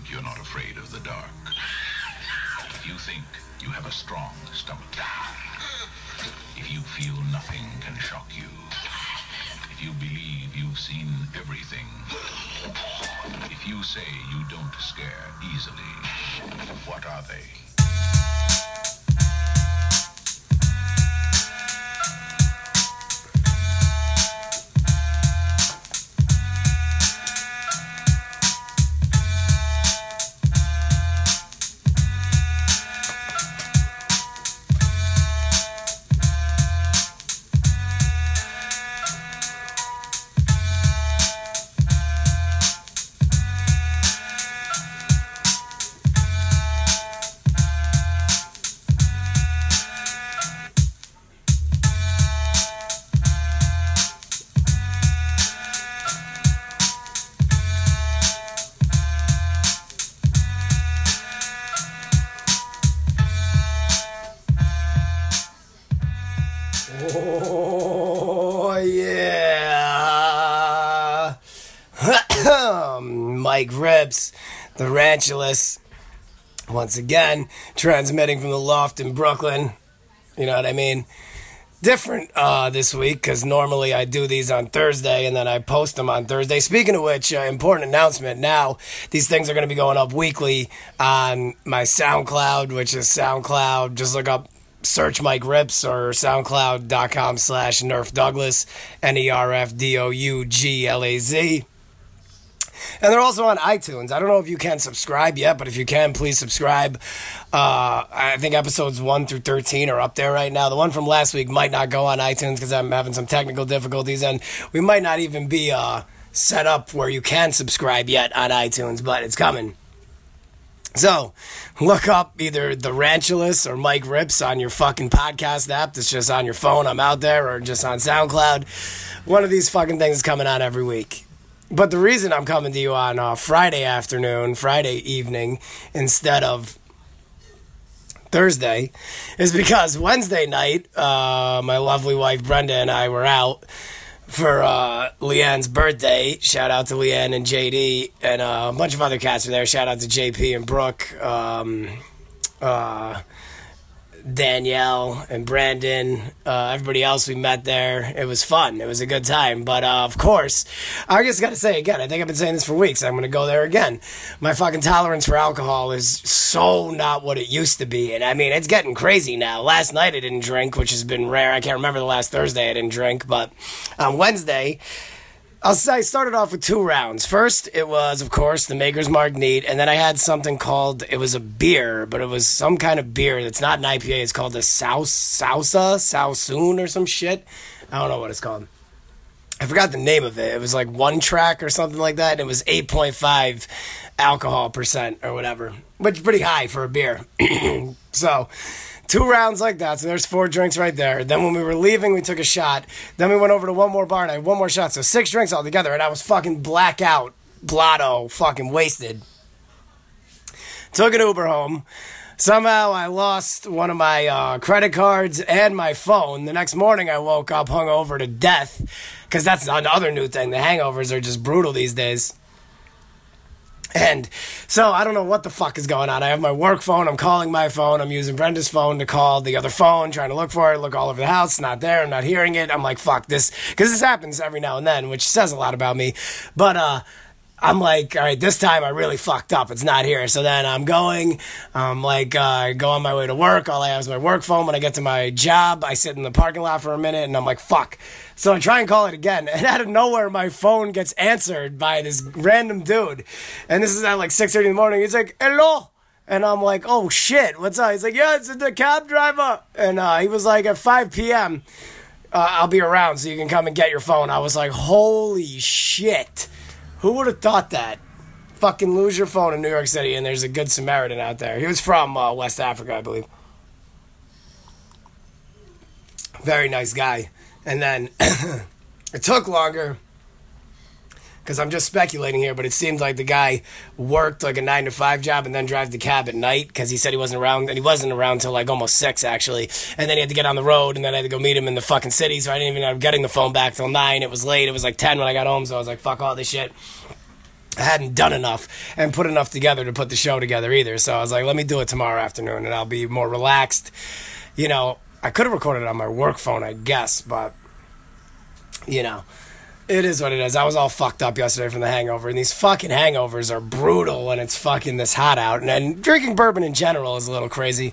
think you're not afraid of the dark. If you think you have a strong stomach. If you feel nothing can shock you. If you believe you've seen everything. If you say you don't scare easily, what are they? Oh, yeah. Mike Rips, the Rantulas, once again, transmitting from the loft in Brooklyn. You know what I mean? Different uh, this week because normally I do these on Thursday and then I post them on Thursday. Speaking of which, uh, important announcement now, these things are going to be going up weekly on my SoundCloud, which is SoundCloud. Just look up search Mike Rips or soundcloud.com slash Nerf Douglas, N E R F D O U G L A Z. And they're also on iTunes. I don't know if you can subscribe yet, but if you can, please subscribe. Uh, I think episodes 1 through 13 are up there right now. The one from last week might not go on iTunes because I'm having some technical difficulties, and we might not even be uh, set up where you can subscribe yet on iTunes, but it's coming. So, look up either the Rantulas or Mike Rips on your fucking podcast app that's just on your phone. I'm out there, or just on SoundCloud. One of these fucking things is coming out every week. But the reason I'm coming to you on uh, Friday afternoon, Friday evening, instead of Thursday, is because Wednesday night, uh, my lovely wife Brenda and I were out for uh, Leanne's birthday. Shout out to Leanne and JD and uh, a bunch of other cats are there. Shout out to JP and Brooke, um, uh, Danielle and Brandon, uh, everybody else we met there. It was fun. It was a good time. But uh, of course, I just got to say again, I think I've been saying this for weeks. I'm going to go there again. My fucking tolerance for alcohol is so not what it used to be. And I mean, it's getting crazy now. Last night I didn't drink, which has been rare. I can't remember the last Thursday I didn't drink. But on Wednesday, I'll say I started off with two rounds. First, it was, of course, the Maker's Mark Neat, and then I had something called, it was a beer, but it was some kind of beer that's not an IPA. It's called a Saus, Sausa, Sausoon or some shit. I don't know what it's called. I forgot the name of it. It was like one track or something like that, and it was 8.5 alcohol percent or whatever, which is pretty high for a beer. so, two rounds like that. So there's four drinks right there. Then when we were leaving, we took a shot. Then we went over to one more bar and I had one more shot. So six drinks altogether, and I was fucking blackout, blotto, fucking wasted. Took an Uber home. Somehow I lost one of my uh, credit cards and my phone. The next morning I woke up hungover to death because that's another new thing. The hangovers are just brutal these days. And so I don't know what the fuck is going on. I have my work phone. I'm calling my phone. I'm using Brenda's phone to call the other phone, trying to look for it, look all over the house. Not there. I'm not hearing it. I'm like, fuck this. Because this happens every now and then, which says a lot about me. But, uh, I'm like, all right, this time I really fucked up. It's not here. So then I'm going, I'm like, uh, go on my way to work. All I have is my work phone. When I get to my job, I sit in the parking lot for a minute and I'm like, fuck. So I try and call it again. And out of nowhere, my phone gets answered by this random dude. And this is at like 6.30 in the morning. He's like, hello. And I'm like, oh shit, what's up? He's like, yeah, it's the cab driver. And uh, he was like, at 5 p.m., uh, I'll be around so you can come and get your phone. I was like, holy shit. Who would have thought that? Fucking lose your phone in New York City and there's a good Samaritan out there. He was from uh, West Africa, I believe. Very nice guy. And then it took longer because I'm just speculating here, but it seemed like the guy worked like a nine to five job and then drive the cab at night because he said he wasn't around, and he wasn't around until like almost six actually. And then he had to get on the road, and then I had to go meet him in the fucking city, so I didn't even end up getting the phone back till nine. It was late. It was like ten when I got home, so I was like, fuck all this shit. I hadn't done enough and put enough together to put the show together either. So I was like, let me do it tomorrow afternoon and I'll be more relaxed. You know, I could have recorded it on my work phone, I guess, but, you know, it is what it is. I was all fucked up yesterday from the hangover, and these fucking hangovers are brutal when it's fucking this hot out. And, and drinking bourbon in general is a little crazy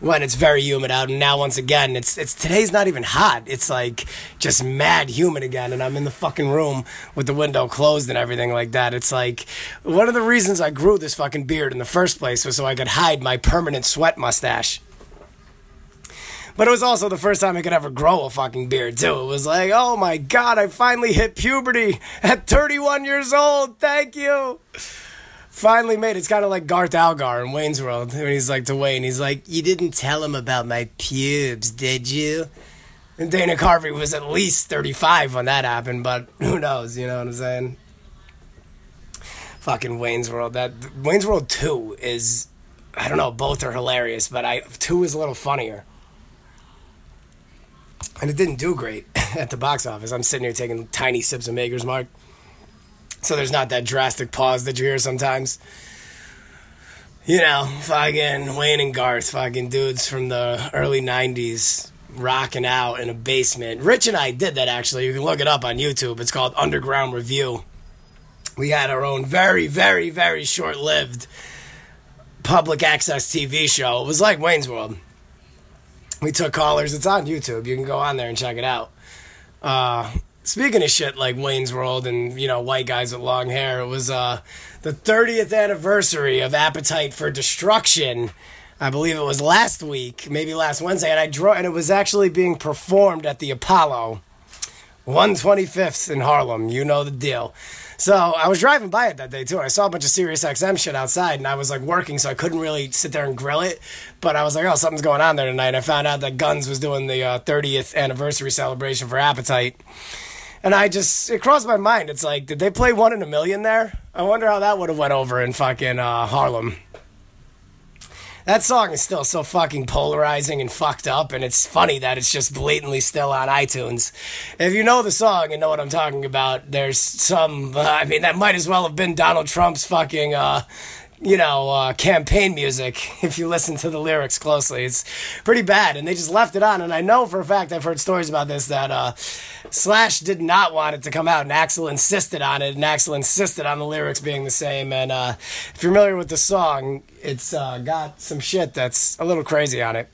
when it's very humid out. And now once again, it's it's today's not even hot. It's like just mad humid again, and I'm in the fucking room with the window closed and everything like that. It's like one of the reasons I grew this fucking beard in the first place was so I could hide my permanent sweat mustache. But it was also the first time I could ever grow a fucking beard, too. It was like, oh my god, I finally hit puberty at 31 years old. Thank you. Finally made it. It's kind of like Garth Algar in Wayne's World. When he's like to Wayne, he's like, You didn't tell him about my pubes, did you? And Dana Carvey was at least 35 when that happened, but who knows, you know what I'm saying? Fucking Wayne's World. That Wayne's World 2 is I don't know, both are hilarious, but I 2 is a little funnier and it didn't do great at the box office. I'm sitting here taking tiny sips of Maker's Mark, so there's not that drastic pause that you hear sometimes. You know, fucking Wayne and Garth, fucking dudes from the early '90s, rocking out in a basement. Rich and I did that actually. You can look it up on YouTube. It's called Underground Review. We had our own very, very, very short-lived public access TV show. It was like Wayne's World we took callers. It's on YouTube. You can go on there and check it out. Uh, speaking of shit like Wayne's World and you know white guys with long hair, it was uh, the 30th anniversary of Appetite for Destruction. I believe it was last week, maybe last Wednesday, and I draw, and it was actually being performed at the Apollo, 125th in Harlem. You know the deal. So I was driving by it that day too, and I saw a bunch of Sirius XM shit outside, and I was like working, so I couldn't really sit there and grill it. But I was like, oh, something's going on there tonight. I found out that Guns was doing the uh, 30th anniversary celebration for Appetite. And I just, it crossed my mind. It's like, did they play One in a Million there? I wonder how that would have went over in fucking uh, Harlem that song is still so fucking polarizing and fucked up, and it's funny that it's just blatantly still on iTunes. If you know the song and know what I'm talking about, there's some. Uh, I mean, that might as well have been Donald Trump's fucking. Uh, you know, uh, campaign music, if you listen to the lyrics closely. It's pretty bad. And they just left it on. And I know for a fact, I've heard stories about this, that uh, Slash did not want it to come out. And Axl insisted on it. And Axl insisted on the lyrics being the same. And uh, if you're familiar with the song, it's uh, got some shit that's a little crazy on it.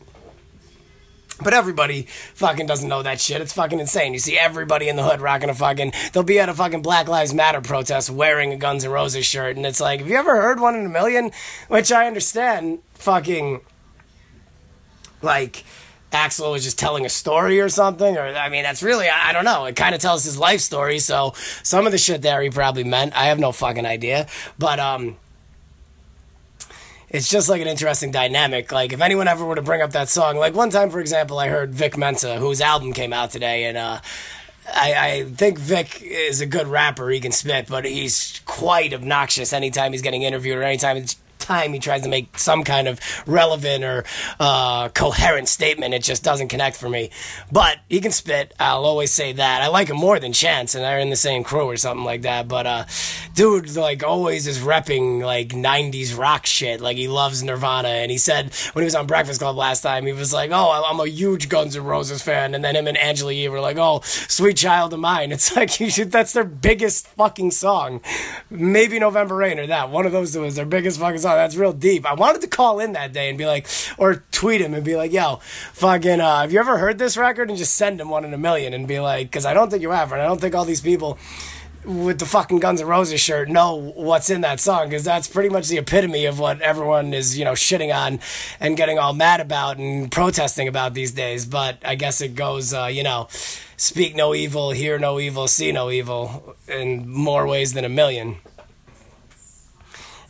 But everybody fucking doesn't know that shit. It's fucking insane. You see everybody in the hood rocking a fucking. They'll be at a fucking Black Lives Matter protest wearing a Guns N' Roses shirt, and it's like, have you ever heard one in a million? Which I understand. Fucking. Like. Axl was just telling a story or something, or I mean, that's really I don't know. It kind of tells his life story, so some of the shit there he probably meant. I have no fucking idea, but um, it's just like an interesting dynamic. Like if anyone ever were to bring up that song, like one time, for example, I heard Vic Mensa, whose album came out today, and uh, I, I think Vic is a good rapper. He can spit, but he's quite obnoxious anytime he's getting interviewed or anytime time he tries to make some kind of relevant or uh, coherent statement, it just doesn't connect for me. But he can spit. I'll always say that. I like him more than Chance, and they're in the same crew or something like that. But uh, dude, like always is repping like '90s rock shit. Like he loves Nirvana, and he said when he was on Breakfast Club last time, he was like, "Oh, I'm a huge Guns N' Roses fan," and then him and Angela Yee were like, "Oh, sweet child of mine." It's like you should. That's their biggest fucking song. Maybe November Rain or that. One of those two is their biggest fucking song that's real deep. I wanted to call in that day and be like, or tweet him and be like, yo, fucking, uh, have you ever heard this record? And just send him one in a million and be like, because I don't think you have, and I don't think all these people with the fucking Guns N' Roses shirt know what's in that song because that's pretty much the epitome of what everyone is, you know, shitting on and getting all mad about and protesting about these days. But I guess it goes, uh, you know, speak no evil, hear no evil, see no evil in more ways than a million.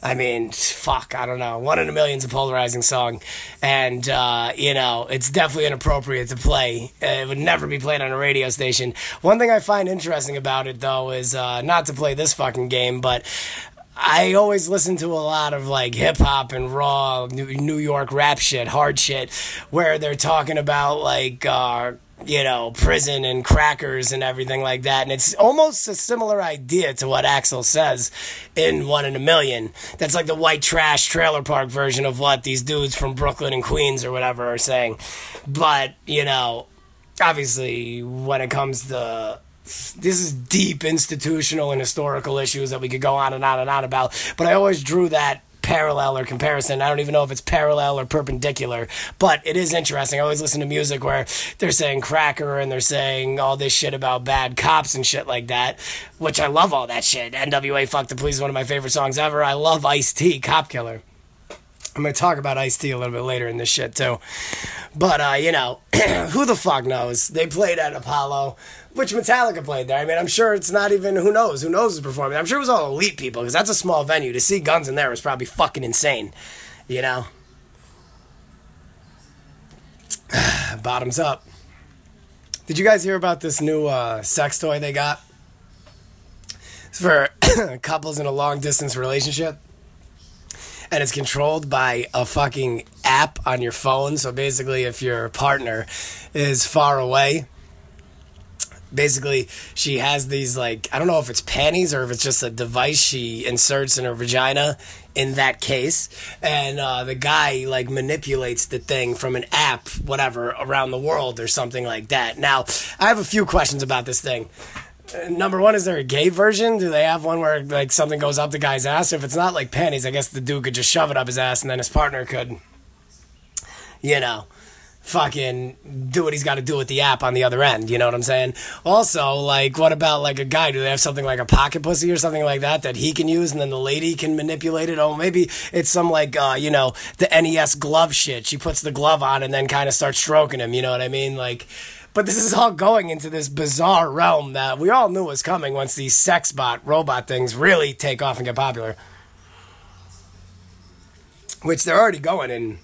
I mean, fuck, I don't know. One in a million's a polarizing song. And, uh, you know, it's definitely inappropriate to play. It would never be played on a radio station. One thing I find interesting about it, though, is uh, not to play this fucking game, but I always listen to a lot of like hip hop and raw New York rap shit, hard shit, where they're talking about like, uh, you know, prison and crackers and everything like that. And it's almost a similar idea to what Axl says in One in a Million. That's like the white trash trailer park version of what these dudes from Brooklyn and Queens or whatever are saying. But, you know, obviously, when it comes to this is deep institutional and historical issues that we could go on and on and on about. But I always drew that parallel or comparison. I don't even know if it's parallel or perpendicular, but it is interesting. I always listen to music where they're saying cracker and they're saying all this shit about bad cops and shit like that, which I love all that shit. NWA Fuck the Police is one of my favorite songs ever. I love Ice T, Cop Killer. I'm going to talk about Ice T a little bit later in this shit too. But, uh, you know, who the fuck knows? They played at Apollo which Metallica played there. I mean, I'm sure it's not even who knows who knows is performing. I'm sure it was all elite people because that's a small venue. To see Guns in there was probably fucking insane, you know. Bottoms up. Did you guys hear about this new uh, sex toy they got? It's for couples in a long distance relationship. And it's controlled by a fucking app on your phone. So basically, if your partner is far away, basically she has these like I don't know if it's panties or if it's just a device she inserts in her vagina in that case. And uh, the guy like manipulates the thing from an app whatever around the world or something like that. Now i have a few questions about this thing. Uh, number one is there a gay version? Do they have one where like something goes up the guy's ass? If it's not like panties i guess the dude could just shove it up his ass and then his partner could you know fucking do what he's got to do with the app on the other end. You know what I'm saying? Also, like, what about like a guy? Do they have something like a pocket pussy or something like that that he can use and then the lady can manipulate it? Oh, maybe it's some like, uh, you know, the NES glove shit. She puts the glove on and then kind of starts stroking him. You know what I mean? Like, but this is all going into this bizarre realm that we all knew was coming once these sex bot robot things really take off and get popular. Which they're already going in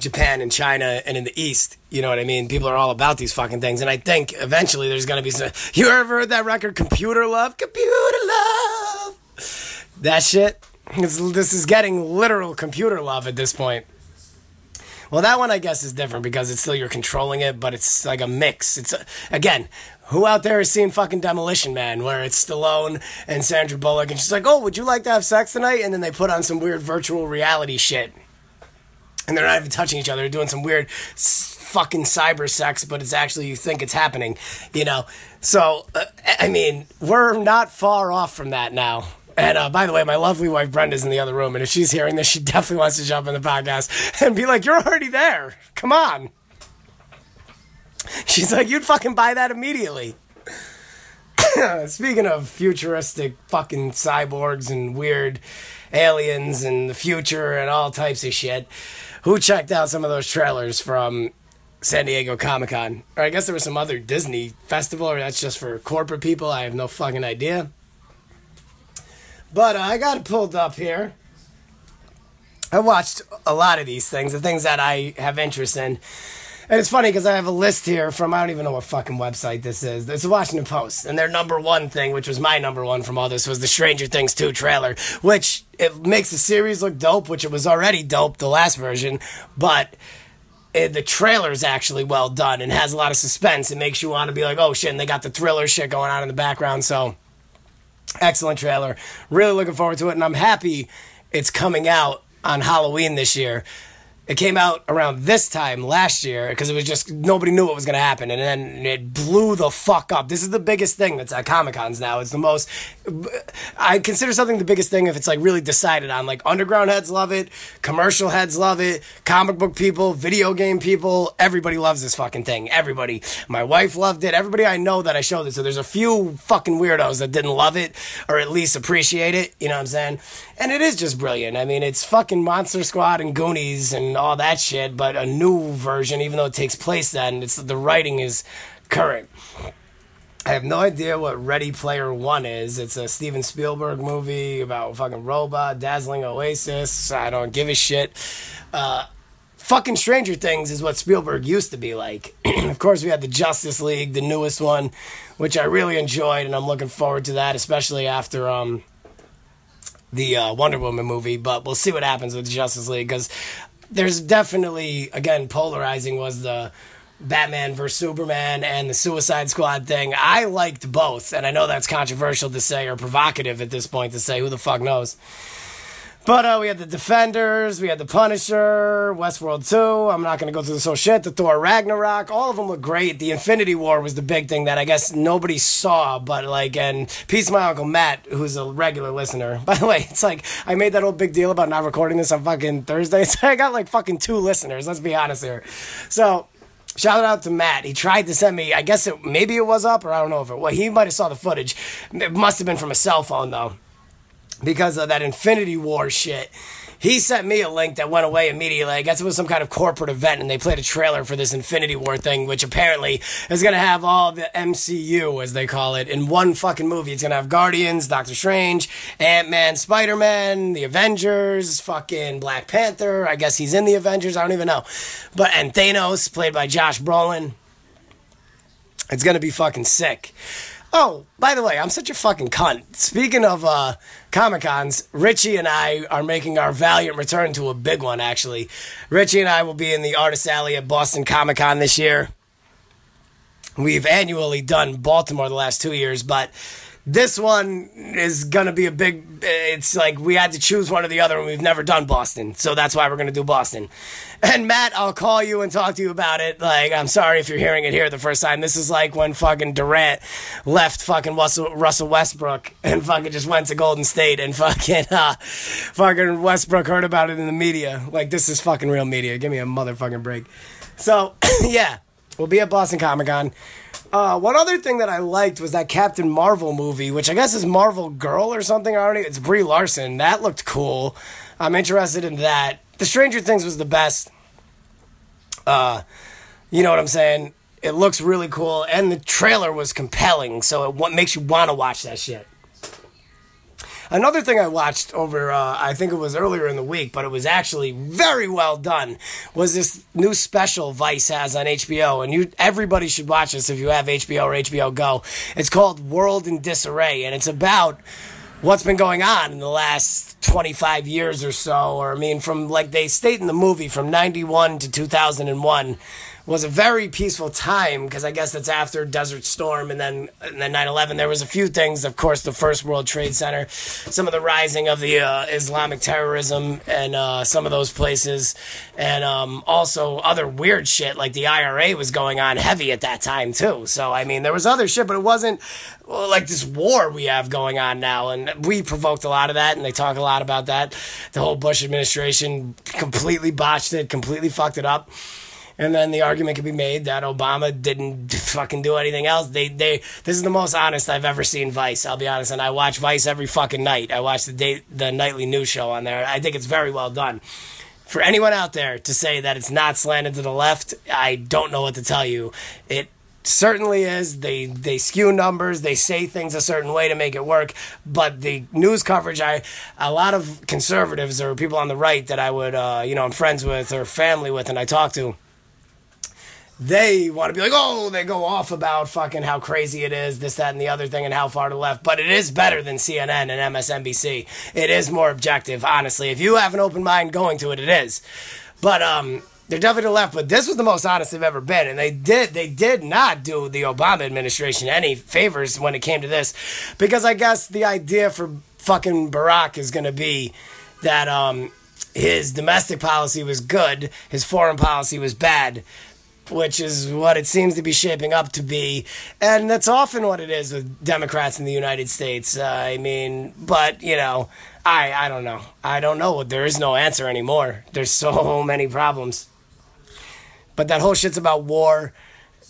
Japan and China and in the East. You know what I mean? People are all about these fucking things. And I think eventually there's going to be some. You ever heard that record, Computer Love? Computer Love! That shit? This is getting literal computer love at this point. Well, that one I guess is different because it's still you're controlling it, but it's like a mix. It's a, again, who out there has seen fucking Demolition Man, where it's Stallone and Sandra Bullock, and she's like, "Oh, would you like to have sex tonight?" And then they put on some weird virtual reality shit and they're not even touching each other. They're doing some weird fucking cyber sex, but it's actually you think it's happening, you know. So uh, I mean, we're not far off from that now. And uh, by the way, my lovely wife Brenda's in the other room, and if she's hearing this, she definitely wants to jump in the podcast and be like, "You're already there. Come on." She's like, "You'd fucking buy that immediately." Speaking of futuristic fucking cyborgs and weird aliens and the future and all types of shit who checked out some of those trailers from San Diego Comic Con? Or I guess there was some other Disney festival, or that's just for corporate people. I have no fucking idea. But uh, I got it pulled up here. I watched a lot of these things, the things that I have interest in. And it's funny because I have a list here from I don't even know what fucking website this is. It's the Washington Post, and their number one thing, which was my number one from all this, was the Stranger Things 2 trailer, which it makes the series look dope, which it was already dope the last version, but it, the trailer is actually well done and has a lot of suspense. It makes you want to be like, oh shit, and they got the thriller shit going on in the background. So, excellent trailer. Really looking forward to it, and I'm happy it's coming out on Halloween this year it came out around this time last year because it was just nobody knew what was going to happen and then it blew the fuck up. This is the biggest thing that's at comic cons now. It's the most i consider something the biggest thing if it's like really decided on. Like underground heads love it commercial heads love it comic book people video game people everybody loves this fucking thing. Everybody. My wife loved it. Everybody i know that i showed it so there's a few fucking weirdos that didn't love it or at least appreciate it. You know what i'm saying and it is just brilliant i mean it's fucking monster squad and goonies and all that shit, but a new version, even though it takes place then, it's the writing is current. I have no idea what Ready Player One is. It's a Steven Spielberg movie about fucking robot, dazzling oasis. I don't give a shit. Uh, fucking Stranger Things is what Spielberg used to be like. of course, we had the Justice League, the newest one, which I really enjoyed, and I'm looking forward to that, especially after um, the uh, Wonder Woman movie. But we'll see what happens with Justice League because there's definitely again polarizing was the Batman vs Superman and the Suicide Squad thing. I liked both, and I know that's controversial to say or provocative at this point to say. Who the fuck knows? But uh, we had the Defenders, we had the Punisher, Westworld 2. I'm not going to go through this whole shit. The Thor Ragnarok. All of them look great. The Infinity War was the big thing that I guess nobody saw, but like, and peace my Uncle Matt, who's a regular listener. By the way, it's like, I made that whole big deal about not recording this on fucking Thursday. So I got like fucking two listeners. Let's be honest here. So, Shout out to Matt. He tried to send me. I guess it maybe it was up, or I don't know if it. Well, he might have saw the footage. It must have been from a cell phone though because of that Infinity War shit. He sent me a link that went away immediately. I guess it was some kind of corporate event, and they played a trailer for this Infinity War thing, which apparently is going to have all the MCU, as they call it, in one fucking movie. It's going to have Guardians, Doctor Strange, Ant Man, Spider Man, the Avengers, fucking Black Panther. I guess he's in the Avengers. I don't even know. But, and Thanos, played by Josh Brolin. It's going to be fucking sick. Oh, by the way, I'm such a fucking cunt. Speaking of uh, Comic Cons, Richie and I are making our valiant return to a big one, actually. Richie and I will be in the Artist Alley at Boston Comic Con this year. We've annually done Baltimore the last two years, but this one is gonna be a big. It's like we had to choose one or the other, and we've never done Boston, so that's why we're gonna do Boston. And Matt, I'll call you and talk to you about it. Like, I'm sorry if you're hearing it here the first time. This is like when fucking Durant left fucking Russell, Westbrook and fucking just went to Golden State, and fucking uh, fucking Westbrook heard about it in the media. Like, this is fucking real media. Give me a motherfucking break. So, yeah, we'll be at Boston Comic Con. Uh, one other thing that I liked was that Captain Marvel movie, which I guess is Marvel Girl or something. I don't it's Brie Larson. That looked cool. I'm interested in that. The Stranger Things was the best. Uh, you know what I'm saying? It looks really cool, and the trailer was compelling, so it what makes you want to watch that shit. Another thing I watched over, uh, I think it was earlier in the week, but it was actually very well done, was this new special Vice has on HBO, and you everybody should watch this if you have HBO or HBO Go. It's called World in Disarray, and it's about what's been going on in the last 25 years or so or i mean from like they state in the movie from 91 to 2001 was a very peaceful time because I guess that's after Desert Storm and then and then 9/11. There was a few things, of course, the first World Trade Center, some of the rising of the uh, Islamic terrorism and uh, some of those places, and um, also other weird shit like the IRA was going on heavy at that time too. So I mean, there was other shit, but it wasn't like this war we have going on now, and we provoked a lot of that, and they talk a lot about that. The whole Bush administration completely botched it, completely fucked it up. And then the argument could be made that Obama didn't fucking do anything else. They they this is the most honest I've ever seen Vice. I'll be honest, and I watch Vice every fucking night. I watch the day the nightly news show on there. I think it's very well done. For anyone out there to say that it's not slanted to the left, I don't know what to tell you. It certainly is. They they skew numbers. They say things a certain way to make it work. But the news coverage, I a lot of conservatives or people on the right that I would uh, you know I'm friends with or family with, and I talk to they want to be like, oh, they go off about fucking how crazy it is, this, that, and the other thing, and how far to left. But it is better than CNN and MSNBC. It is more objective, honestly. If you have an open mind going to it, it is. But um, they're definitely left. But this was the most honest they've ever been, and they did they did not do the Obama administration any favors when it came to this, because I guess the idea for fucking Barack is going to be that um, his domestic policy was good, his foreign policy was bad which is what it seems to be shaping up to be. And that's often what it is with Democrats in the United States. Uh, I mean, but, you know, I, I don't know. I don't know. There is no answer anymore. There's so many problems. But that whole shit's about war.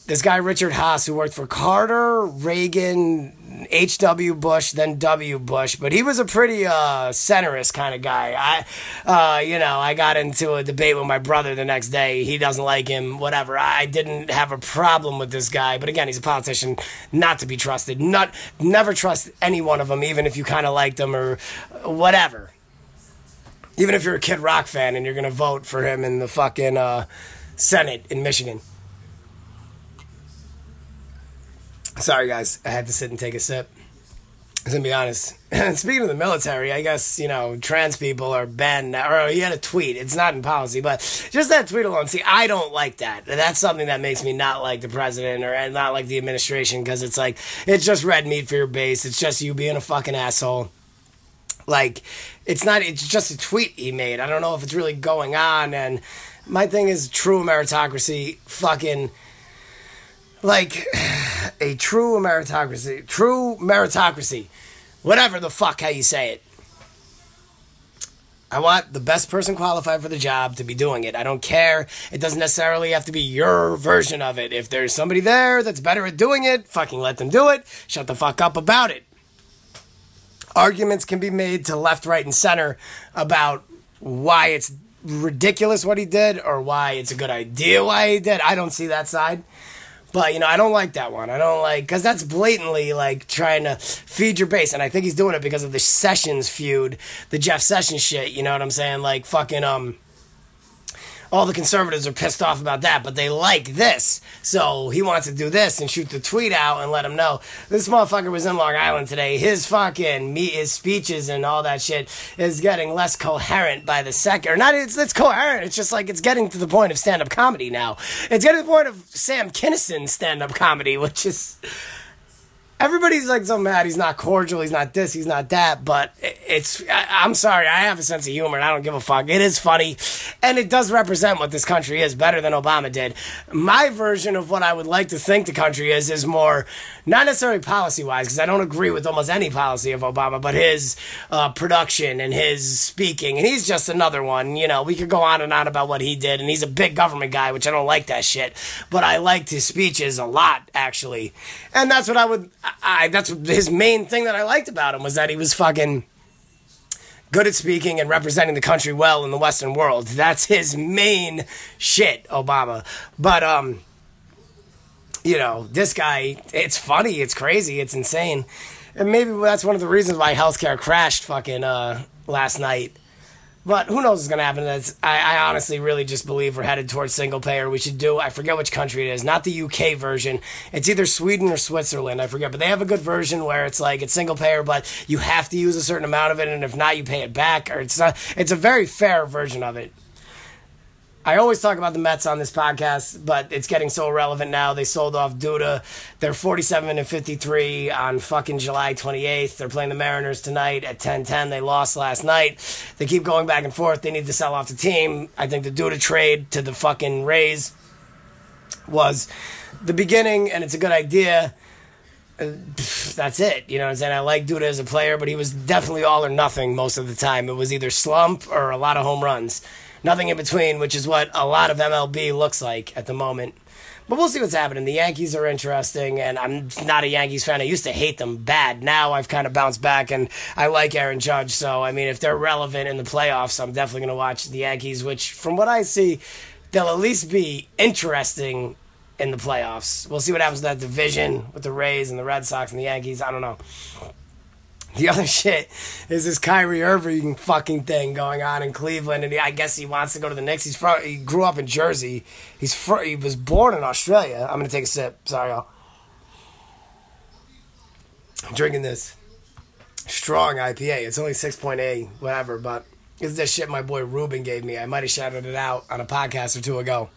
This guy, Richard Haass, who worked for Carter, Reagan, H.W. Bush, then W. Bush, but he was a pretty uh, centrist kind of guy. I, uh, you know, I got into a debate with my brother the next day. He doesn't like him, whatever. I didn't have a problem with this guy, but again, he's a politician, not to be trusted. Not, never trust any one of them, even if you kind of like them or whatever. Even if you're a Kid Rock fan and you're gonna vote for him in the fucking uh, Senate in Michigan. Sorry, guys. I had to sit and take a sip. I'm gonna be honest. Speaking of the military, I guess, you know, trans people are banned now. Or he had a tweet. It's not in policy, but just that tweet alone. See, I don't like that. That's something that makes me not like the president or not like the administration because it's like, it's just red meat for your base. It's just you being a fucking asshole. Like, it's not, it's just a tweet he made. I don't know if it's really going on. And my thing is true meritocracy, fucking like a true meritocracy, true meritocracy, whatever the fuck how you say it. I want the best person qualified for the job to be doing it. I don't care. It doesn't necessarily have to be your version of it. If there's somebody there that's better at doing it, fucking let them do it. Shut the fuck up about it. Arguments can be made to left, right, and center about why it's ridiculous what he did or why it's a good idea why he did. I don't see that side. But you know, I don't like that one. I don't like because that's blatantly like trying to feed your base, and I think he's doing it because of the Sessions feud, the Jeff Sessions shit. You know what I'm saying? Like fucking um all the conservatives are pissed off about that, but they like this. So he wants to do this and shoot the tweet out and let them know this motherfucker was in Long Island today. His fucking me, his speeches and all that shit is getting less coherent by the second. Or not, it's, it's coherent. It's just like it's getting to the point of stand up comedy now. It's getting to the point of Sam Kinison stand up comedy, which is everybody's like so mad he's not cordial he's not this he's not that but it's I, am sorry i have a sense of humor and i don't give a fuck. It is funny and it does represent what this country is better than obama did. My version of what i would like to think the country is is more not necessarily policy wise because i don't agree with almost any policy of obama but his uh, production and his speaking and he's just another one you know. We could go on and on about what he did and he's a big government guy which i don't like that shit but i liked his speeches a lot actually. And that's what i would I that's his main thing that I liked about him was that he was fucking good at speaking and representing the country well in the Western world. That's his main shit, Obama. But um, you know, this guy, it's funny, it's crazy, it's insane, and maybe that's one of the reasons why healthcare crashed fucking uh last night but who knows what's going to happen? That's, I, I, honestly really just believe we're headed towards single payer. We should do, I forget which country it is, not the UK version. It's either Sweden or Switzerland, I forget. But they have a good version where it's like it's single payer, but you have to use a certain amount of it, and if not, you pay it back. Or it's not, it's a very fair version of it. I always talk about the Mets on this podcast, but it's getting so irrelevant now. They sold off Duda. They're 47 and 53 on fucking July 28th. They're playing the Mariners tonight at 10-10. They lost last night. They keep going back and forth. They need to sell off the team. I think the Duda trade to the fucking Rays was the beginning, and it's a good idea. Uh, that's it. You know what I'm saying? I like Duda as a player, but he was definitely all or nothing most of the time. It was either slump or a lot of home runs nothing in between, which is what a lot of MLB looks like at the moment. But we'll see what's happening. The Yankees are interesting, and I'm not a Yankees fan. I used to hate them bad. Now I've kind of bounced back, and I like Aaron Judge. So, I mean, if they're relevant in the playoffs, I'm definitely going to watch the Yankees, which, from what I see, they'll at least be interesting in the playoffs. We'll see what happens with that division with the Rays and the Red Sox and the Yankees. I don't know. The other shit is this Kyrie Irving fucking thing going on in Cleveland, and he, I guess he wants to go to the Knicks. He's from, he grew up in Jersey. He's fr- he was born in Australia. I'm gonna take a sip. Sorry, y'all. I'm drinking this strong IPA. It's only six point eight, whatever, but it's this shit my boy Ruben gave me. I might have shouted it out on a podcast or two ago.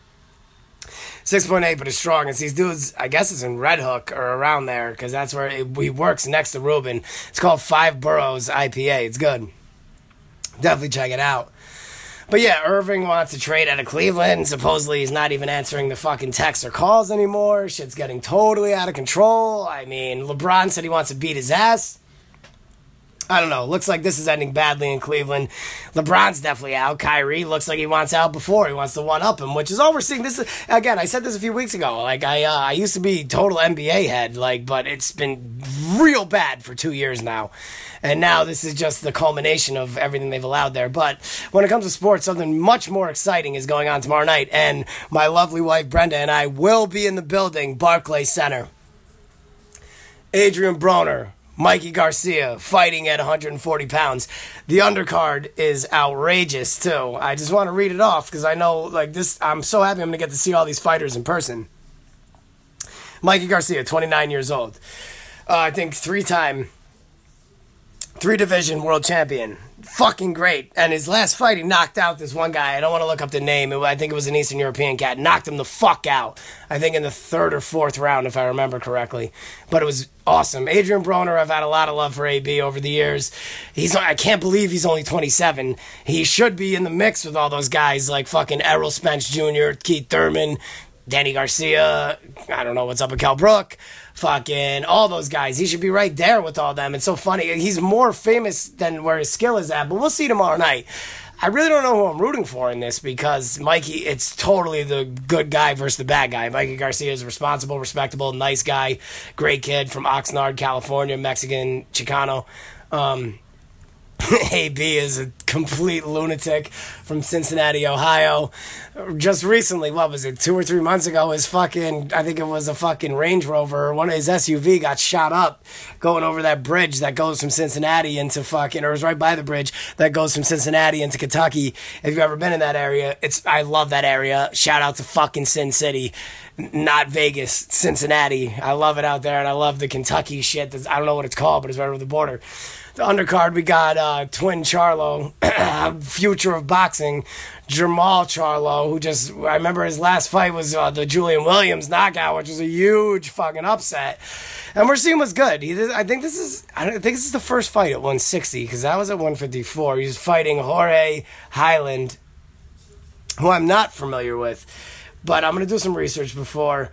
6.8, but it's strong. It's these dudes, I guess it's in Red Hook or around there, because that's where it, he works next to Ruben. It's called Five Boroughs IPA. It's good. Definitely check it out. But yeah, Irving wants to trade out of Cleveland. Supposedly he's not even answering the fucking texts or calls anymore. Shit's getting totally out of control. I mean, LeBron said he wants to beat his ass. I don't know. Looks like this is ending badly in Cleveland. LeBron's definitely out. Kyrie looks like he wants out before. He wants to one up him, which is all we're seeing. This is, again, I said this a few weeks ago. Like I, uh, I used to be total NBA head, like, but it's been real bad for two years now, and now this is just the culmination of everything they've allowed there. But when it comes to sports, something much more exciting is going on tomorrow night, and my lovely wife Brenda and I will be in the building, Barclays Center. Adrien Broner, Mikey Garcia fighting at 140 pounds. The undercard is outrageous too. I just want to read it off because I know like this. I'm so happy I'm gonna get to see all these fighters in person. Mikey Garcia, 29 years old. Uh, I think three-time three division world champion. Fucking great. And his last fight, he knocked out this one guy. I don't want to look up the name. I think it was an Eastern European cat. Knocked him the fuck out. I think in the third or fourth round, if I remember correctly. But it was awesome. Adrien Broner, I've had a lot of love for AB over the years. He's I can't believe he's only 27. He should be in the mix with all those guys like fucking Errol Spence Jr., Keith Thurman, Danny Garcia. I don't know what's up with Kell Brook fucking all those guys. He should be right there with all them. It's so funny. He's more famous than where his skill is at, but we'll see tomorrow night. I really don't know who I'm rooting for in this because Mikey, it's totally the good guy versus the bad guy. Mikey Garcia is a responsible, respectable, nice guy, great kid from Oxnard, California, Mexican Chicano. Um, AB is a complete lunatic from Cincinnati, Ohio. Just recently, what was it, two or three months ago, his fucking, I think it was a fucking Range Rover, one of his SUV got shot up going over that bridge that goes from Cincinnati into fucking, or it was right by the bridge that goes from Cincinnati into Kentucky. If you've ever been in that area, it's, I love that area. Shout out to fucking Sin City, not Vegas, Cincinnati. I love it out there and I love the Kentucky shit. I don't know what it's called, but it's right over the border the undercard, we got uh, Twin Charlo, future of boxing, Jermall Charlo, who just, I remember his last fight was uh, the Julian Williams knockout, which was a huge fucking upset. And we're seeing what's good. He, I think this is, I think this is the first fight at 160 because that was at 154. He's fighting Jorge Heiland, who I'm not familiar with, but I'm gonna do some research before.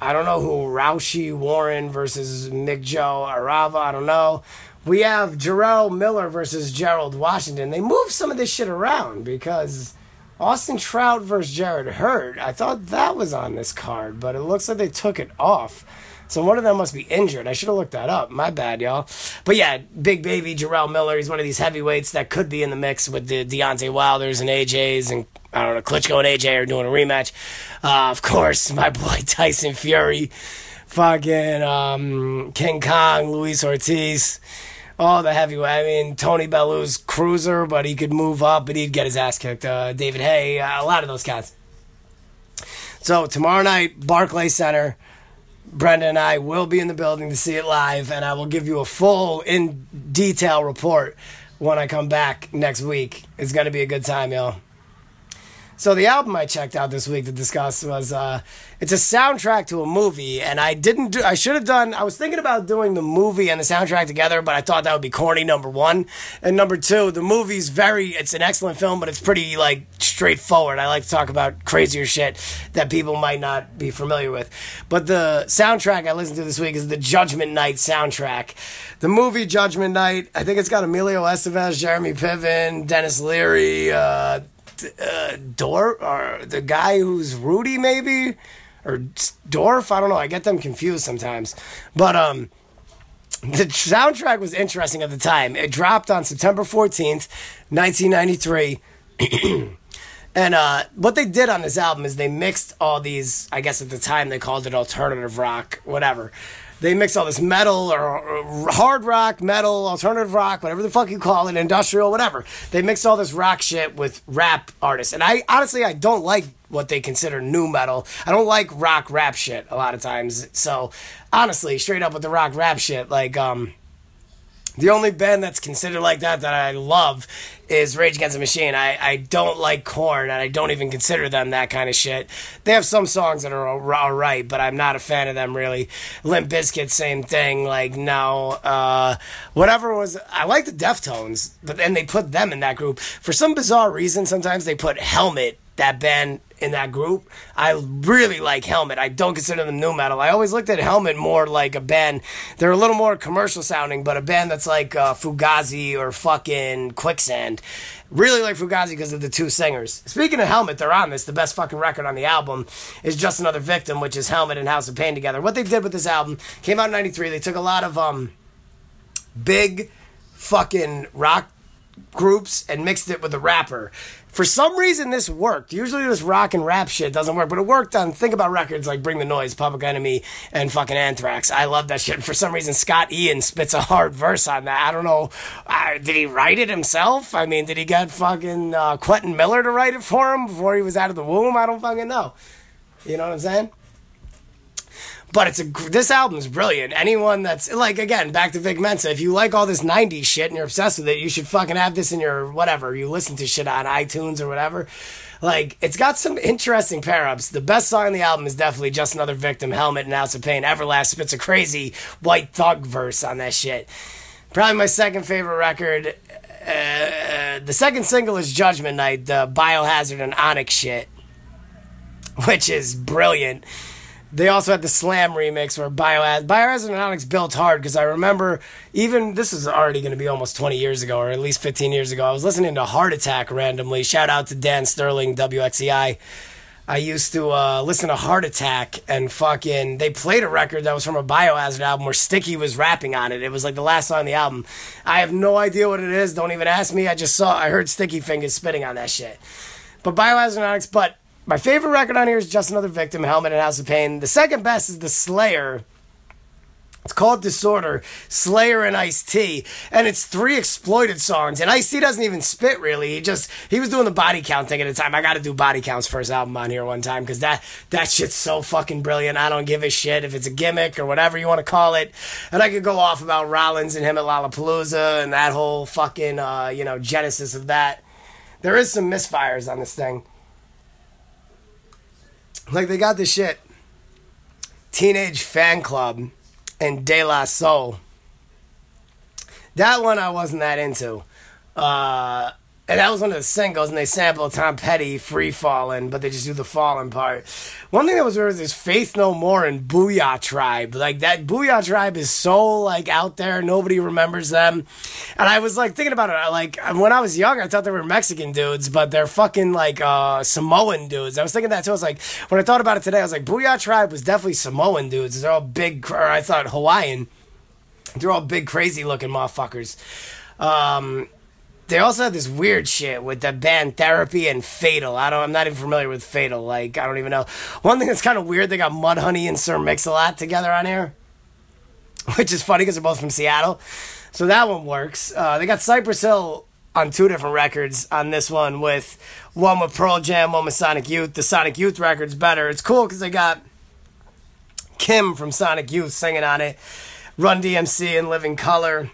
I don't know who Rau'shee Warren versus McJoe Arroyo. I don't know we have Jarrell Miller versus Gerald Washington. They moved some of this shit around because Austin Trout versus Jarrett Hurd. I thought that was on this card, but it looks like they took it off. So one of them must be injured. I should have looked that up. My bad, y'all. But yeah, big baby Jarrell Miller. He's one of these heavyweights that could be in the mix with the Deontay Wilders and AJs and I don't know, Klitschko and AJ are doing a rematch. Uh, of course, my boy Tyson Fury, fucking um, King Kong, Luis Ortiz. all the heavyweight. I mean, Tony Bellew's cruiser, but he could move up, but he'd get his ass kicked. Uh, David Haye, uh, a lot of those cats. So tomorrow night, Barclay Center. Brenda and I will be in the building to see it live, and I will give you a full, in detail report when I come back next week. It's going to be a good time, y'all. So the album I checked out this week to discuss was uh, it's a soundtrack to a movie, and I didn't do. I should have done. I was thinking about doing the movie and the soundtrack together, but I thought that would be corny. Number one, and number two, the movie's very. It's an excellent film, but it's pretty like straightforward. I like to talk about crazier shit that people might not be familiar with. But the soundtrack I listened to this week is the Judgment Night soundtrack. The movie Judgment Night. I think it's got Emilio Estevez, Jeremy Piven, Denis Leary. Uh, uh, Dorf or the guy who's Rudy maybe or Dorf. I don't know. I get them confused sometimes. But um, the soundtrack was interesting at the time. It dropped on September fourteenth, nineteen ninety three. And uh, what they did on this album is they mixed all these, I guess at the time they called it alternative rock, whatever they mix all this metal or, hard rock, metal, alternative rock, whatever the fuck you call it, industrial, whatever. They mix all this rock shit with rap artists. And I honestly, I don't like what they consider new metal. I don't like rock rap shit a lot of times. So honestly, straight up with the rock rap shit, like, um, the only band that's considered like that that I love is Rage Against the Machine. I, I don't like Korn, and I don't even consider them that kind of shit. They have some songs that are all right, but I'm not a fan of them really. Limp Bizkit, same thing. Like no, uh, whatever was. I like the Deftones, but then they put them in that group for some bizarre reason. Sometimes they put Helmet, that band in that group. I really like Helmet. I don't consider them new metal. I always looked at Helmet more like a band. They're a little more commercial sounding, but a band that's like uh, Fugazi or fucking Quicksand. Really like Fugazi because of the two singers. Speaking of Helmet, they're on this. The best fucking record on the album is Just Another Victim, which is Helmet and House of Pain together. What they did with this album came out in 93. They took a lot of um, big fucking rock groups and mixed it with a rapper. For some reason, this worked. Usually, this rock and rap shit doesn't work, but it worked on. Think about records like Bring the Noise, Public Enemy, and fucking Anthrax. I love that shit. For some reason, Scott Ian spits a hard verse on that. I don't know. Uh, did he write it himself? I mean, did he get fucking uh, Quentin Miller to write it for him before he was out of the womb? I don't fucking know. You know what I'm saying? But it's a this album's brilliant. Anyone that's like again back to Vic Mensa, if you like all this '90s shit and you're obsessed with it, you should fucking have this in your whatever you listen to shit on iTunes or whatever. Like it's got some interesting pair ups. The best song on the album is definitely "Just Another Victim," "Helmet," and "House of Pain." Everlast spits a crazy white thug verse on that shit. Probably my second favorite record. Uh, the second single is Judgment Night, the Biohazard and Onyx shit, which is brilliant. They also had the Slam remix where Biohazard, Biohazard built hard because I remember even this is already going to be almost 20 years ago or at least 15 years ago. I was listening to Heart Attack randomly. Shout out to Dan Sterling, WXEI. I used to uh, listen to Heart Attack and fucking. They played a record that was from a Biohazard album where Sticky was rapping on it. It was like the last song on the album. I have no idea what it is. Don't even ask me. I just saw. I heard Sticky Fingaz spitting on that shit. But Biohazard Onyx. But my favorite record on here is Just Another Victim, Helmet and House of Pain. The second best is The Slayer. It's called Disorder, Slayer and Ice T, and it's three exploited songs. And Ice T doesn't even spit really. He just he was doing the body count thing at the time. I got to do body counts first album on here one time because that that shit's so fucking brilliant. I don't give a shit if it's a gimmick or whatever you want to call it. And I could go off about Rollins and him at Lollapalooza and that whole fucking uh, you know genesis of that. There is some misfires on this thing. Like they got this shit. Teenage Fanclub and De La Soul. That one I wasn't that into. Uh, and that was one of the singles, and they sampled Tom Petty, Free Fallin', but they just do the falling part. One thing that was weird is Faith No More and Booyah Tribe. Like, that Boo-Yaa T.R.I.B.E. is so, like, out there. Nobody remembers them. And I was, like, thinking about it. Like, when I was young, I thought they were Mexican dudes, but they're fucking, like, uh, Samoan dudes. I was thinking that, too. I was like, when I thought about it today, I was like, Boo-Yaa T.R.I.B.E. was definitely Samoan dudes. They're all big, or I thought Hawaiian. They're all big, crazy looking motherfuckers. Um, they also had this weird shit with the band Therapy and Fatal. I don't. I'm not even familiar with Fatal. Like I don't even know. One thing that's kind of weird. They got Mudhoney and Sir Mix-a-Lot together on here, which is funny because they're both from Seattle. So that one works. Uh, they got Cypress Hill on two different records on this one with one with Pearl Jam, one with Sonic Youth. The Sonic Youth record's better. It's cool because they got Kim from Sonic Youth singing on it, Run DMC and Living Colour.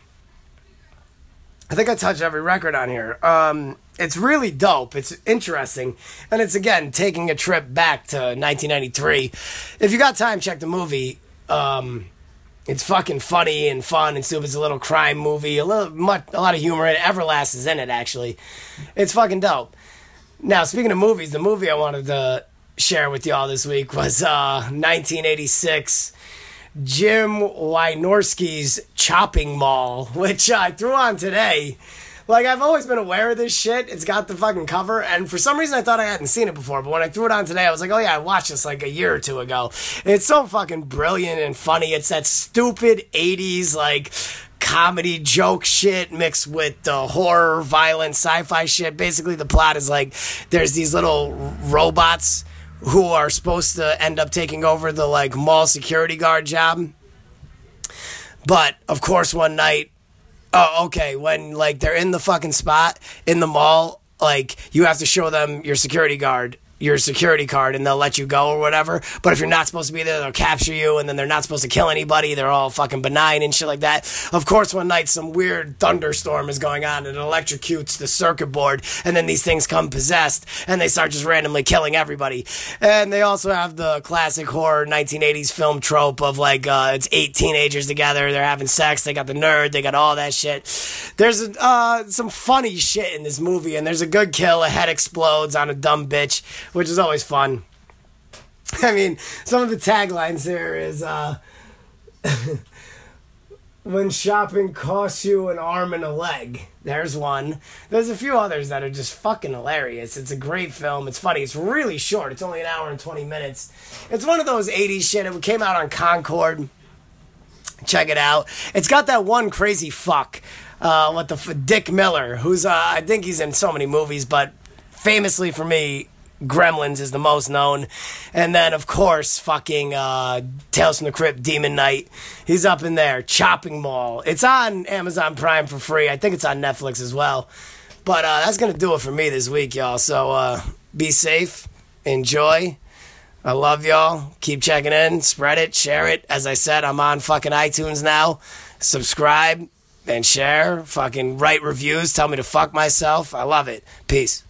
I think I touched every record on here. Um, it's really dope. It's interesting, and it's again taking a trip back to 1993. If you got time, check the movie. Um, it's fucking funny and fun and stupid. It's a little crime movie, a little much, a lot of humor it. Everlast is in it actually. It's fucking dope. Now, speaking of movies, the movie I wanted to share with y'all this week was uh, 1986 Jim Wynorski's Chopping Mall, which I threw on today. Like, I've always been aware of this shit. It's got the fucking cover, and for some reason I thought I hadn't seen it before, but when I threw it on today, I was like, oh yeah, I watched this like a year or two ago. It's so fucking brilliant and funny. It's that stupid 80s, like, comedy joke shit mixed with the horror, violent, sci fi shit. Basically, the plot is like there's these little robots who are supposed to end up taking over the like mall security guard job. But of course, one night, oh, okay, when like they're in the fucking spot in the mall, like you have to show them your security guard your security card and they'll let you go or whatever. But if you're not supposed to be there, they'll capture you and then they're not supposed to kill anybody. They're all fucking benign and shit like that. Of course, one night some weird thunderstorm is going on and it electrocutes the circuit board and then these things come possessed and they start just randomly killing everybody. And they also have the classic horror 1980s film trope of like, uh, it's eight teenagers together, they're having sex, they got the nerd, they got all that shit. There's uh, some funny shit in this movie and there's a good kill, a head explodes on a dumb bitch which is always fun. I mean, some of the taglines there is uh, when shopping costs you an arm and a leg. There's one. There's a few others that are just fucking hilarious. It's a great film. It's funny. It's really short. It's only an hour and 20 minutes. It's one of those 80s shit. It came out on Concorde. Check it out. It's got that one crazy fuck. Uh, what the f- Dick Miller, who's uh, I think he's in so many movies, but famously for me, Gremlins is the most known. And then, of course, fucking uh, Tales from the Crypt, Demon Knight. He's up in there. Chopping Mall. It's on Amazon Prime for free. I think it's on Netflix as well. But uh, that's to do it for me this week, y'all. So uh, be safe, enjoy. I love y'all. Keep checking in. Spread it. Share it. As I said, I'm on fucking iTunes now. Subscribe and share. Fucking write reviews. Tell me to fuck myself. I love it. Peace.